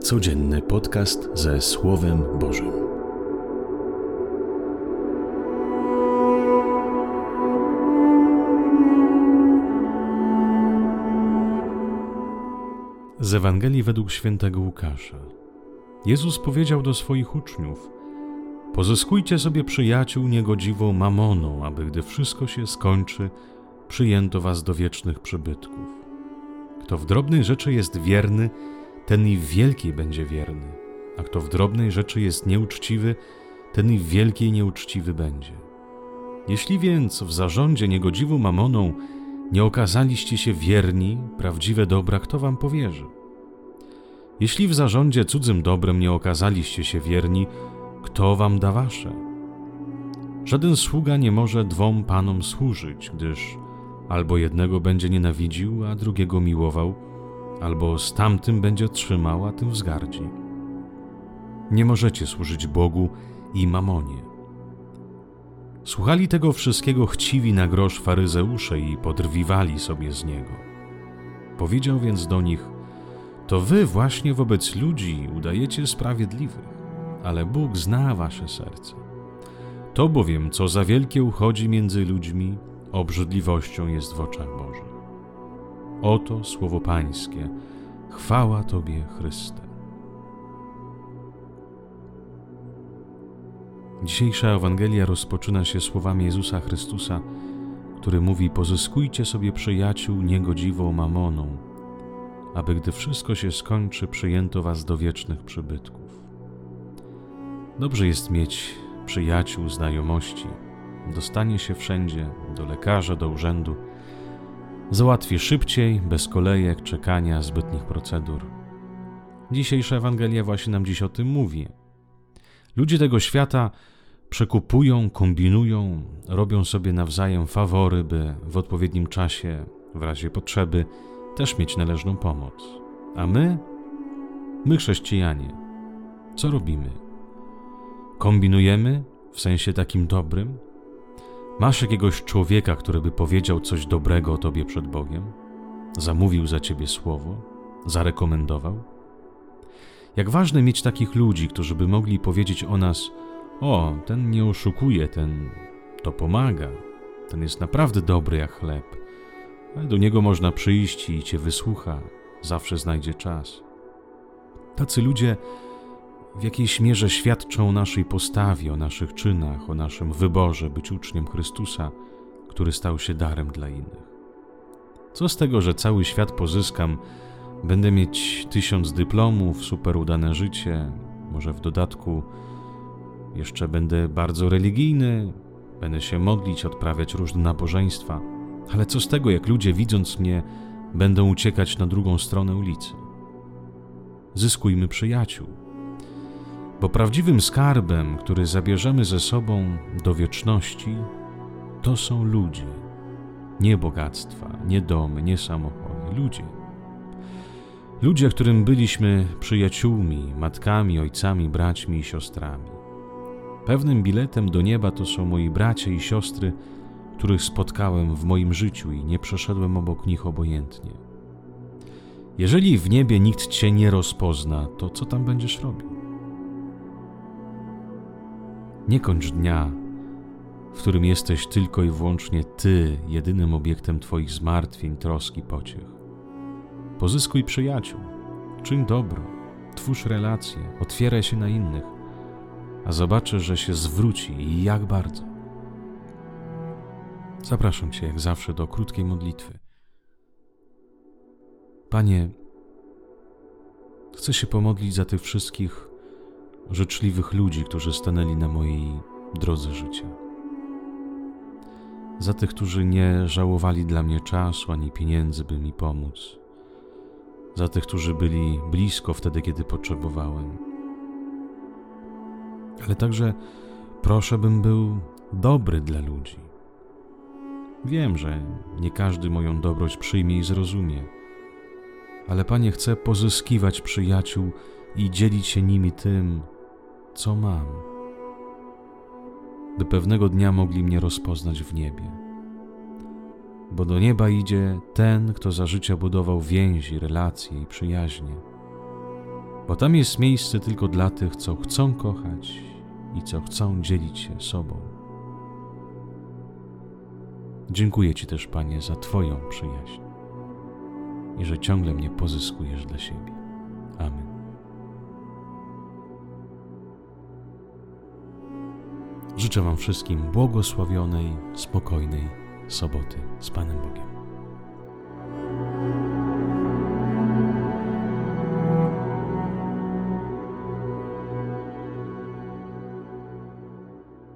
Codzienny podcast ze Słowem Bożym. Z Ewangelii według świętego Łukasza. Jezus powiedział do swoich uczniów: Pozyskujcie sobie przyjaciół niegodziwą mamoną, aby gdy wszystko się skończy, przyjęto was do wiecznych przybytków. Kto w drobnej rzeczy jest wierny, ten i w wielkiej będzie wierny, a kto w drobnej rzeczy jest nieuczciwy, ten i w wielkiej nieuczciwy będzie. Jeśli więc w zarządzie niegodziwą mamoną nie okazaliście się wierni, prawdziwe dobra kto wam powierzy? Jeśli w zarządzie cudzym dobrem nie okazaliście się wierni, kto wam da wasze? Żaden sługa nie może dwom panom służyć, gdyż albo jednego będzie nienawidził, a drugiego miłował, albo z tamtym będzie trzymał, a tym wzgardzi. Nie możecie służyć Bogu i mamonie. Słuchali tego wszystkiego chciwi na grosz faryzeusze i podrwiwali sobie z niego. Powiedział więc do nich: To wy właśnie wobec ludzi udajecie sprawiedliwych, ale Bóg zna wasze serce. To bowiem, co za wielkie uchodzi między ludźmi, obrzydliwością jest w oczach Bożych. Oto słowo Pańskie. Chwała Tobie, Chryste. Dzisiejsza Ewangelia rozpoczyna się słowami Jezusa Chrystusa, który mówi: Pozyskujcie sobie przyjaciół niegodziwą mamoną, aby gdy wszystko się skończy, przyjęto was do wiecznych przybytków. Dobrze jest mieć przyjaciół, znajomości, dostanie się wszędzie, do lekarza, do urzędu Załatwi szybciej, bez kolejek, czekania, zbytnich procedur. Dzisiejsza Ewangelia właśnie nam dziś o tym mówi. Ludzie tego świata przekupują, kombinują, robią sobie nawzajem fawory, by w odpowiednim czasie, w razie potrzeby, też mieć należną pomoc. A my, my chrześcijanie, co robimy? Kombinujemy w sensie takim dobrym, Masz jakiegoś człowieka, który by powiedział coś dobrego o tobie przed Bogiem? Zamówił za ciebie słowo? Zarekomendował? Jak ważne mieć takich ludzi, którzy by mogli powiedzieć o nas: O, ten nie oszukuje, ten to pomaga, ten jest naprawdę dobry jak chleb. Do niego można przyjść i cię wysłucha, zawsze znajdzie czas. Tacy ludzie w jakiejś mierze świadczą o naszej postawie, o naszych czynach, o naszym wyborze być uczniem Chrystusa, który stał się darem dla innych. Co z tego, że cały świat pozyskam, będę mieć tysiąc dyplomów, super udane życie, może w dodatku jeszcze będę bardzo religijny, będę się modlić, odprawiać różne nabożeństwa, ale co z tego, jak ludzie widząc mnie będą uciekać na drugą stronę ulicy? Zyskujmy przyjaciół bo prawdziwym skarbem, który zabierzemy ze sobą do wieczności, to są ludzie. Nie bogactwa, nie domy, nie samochody, ludzie. Ludzie, którym byliśmy przyjaciółmi, matkami, ojcami, braćmi i siostrami. Pewnym biletem do nieba to są moi bracia i siostry, których spotkałem w moim życiu i nie przeszedłem obok nich obojętnie. Jeżeli w niebie nikt cię nie rozpozna, to co tam będziesz robił? Nie kończ dnia, w którym jesteś tylko i wyłącznie Ty, jedynym obiektem Twoich zmartwień, troski, pociech. Pozyskuj przyjaciół, czyń dobro, twórz relacje, otwieraj się na innych, a zobaczysz, że się zwróci i jak bardzo. Zapraszam Cię jak zawsze do krótkiej modlitwy. Panie, chcę się pomodlić za tych wszystkich życzliwych ludzi, którzy stanęli na mojej drodze życia. Za tych, którzy nie żałowali dla mnie czasu ani pieniędzy, by mi pomóc. Za tych, którzy byli blisko wtedy, kiedy potrzebowałem. Ale także proszę, bym był dobry dla ludzi. Wiem, że nie każdy moją dobroć przyjmie i zrozumie, ale Panie, chcę pozyskiwać przyjaciół i dzielić się nimi tym, co mam, by pewnego dnia mogli mnie rozpoznać w niebie. Bo do nieba idzie ten, kto za życia budował więzi, relacje i przyjaźnie. bo tam jest miejsce tylko dla tych, co chcą kochać i co chcą dzielić się sobą. Dziękuję Ci też, Panie, za Twoją przyjaźń i że ciągle mnie pozyskujesz dla siebie. Amen. Życzę Wam wszystkim błogosławionej, spokojnej soboty z Panem Bogiem.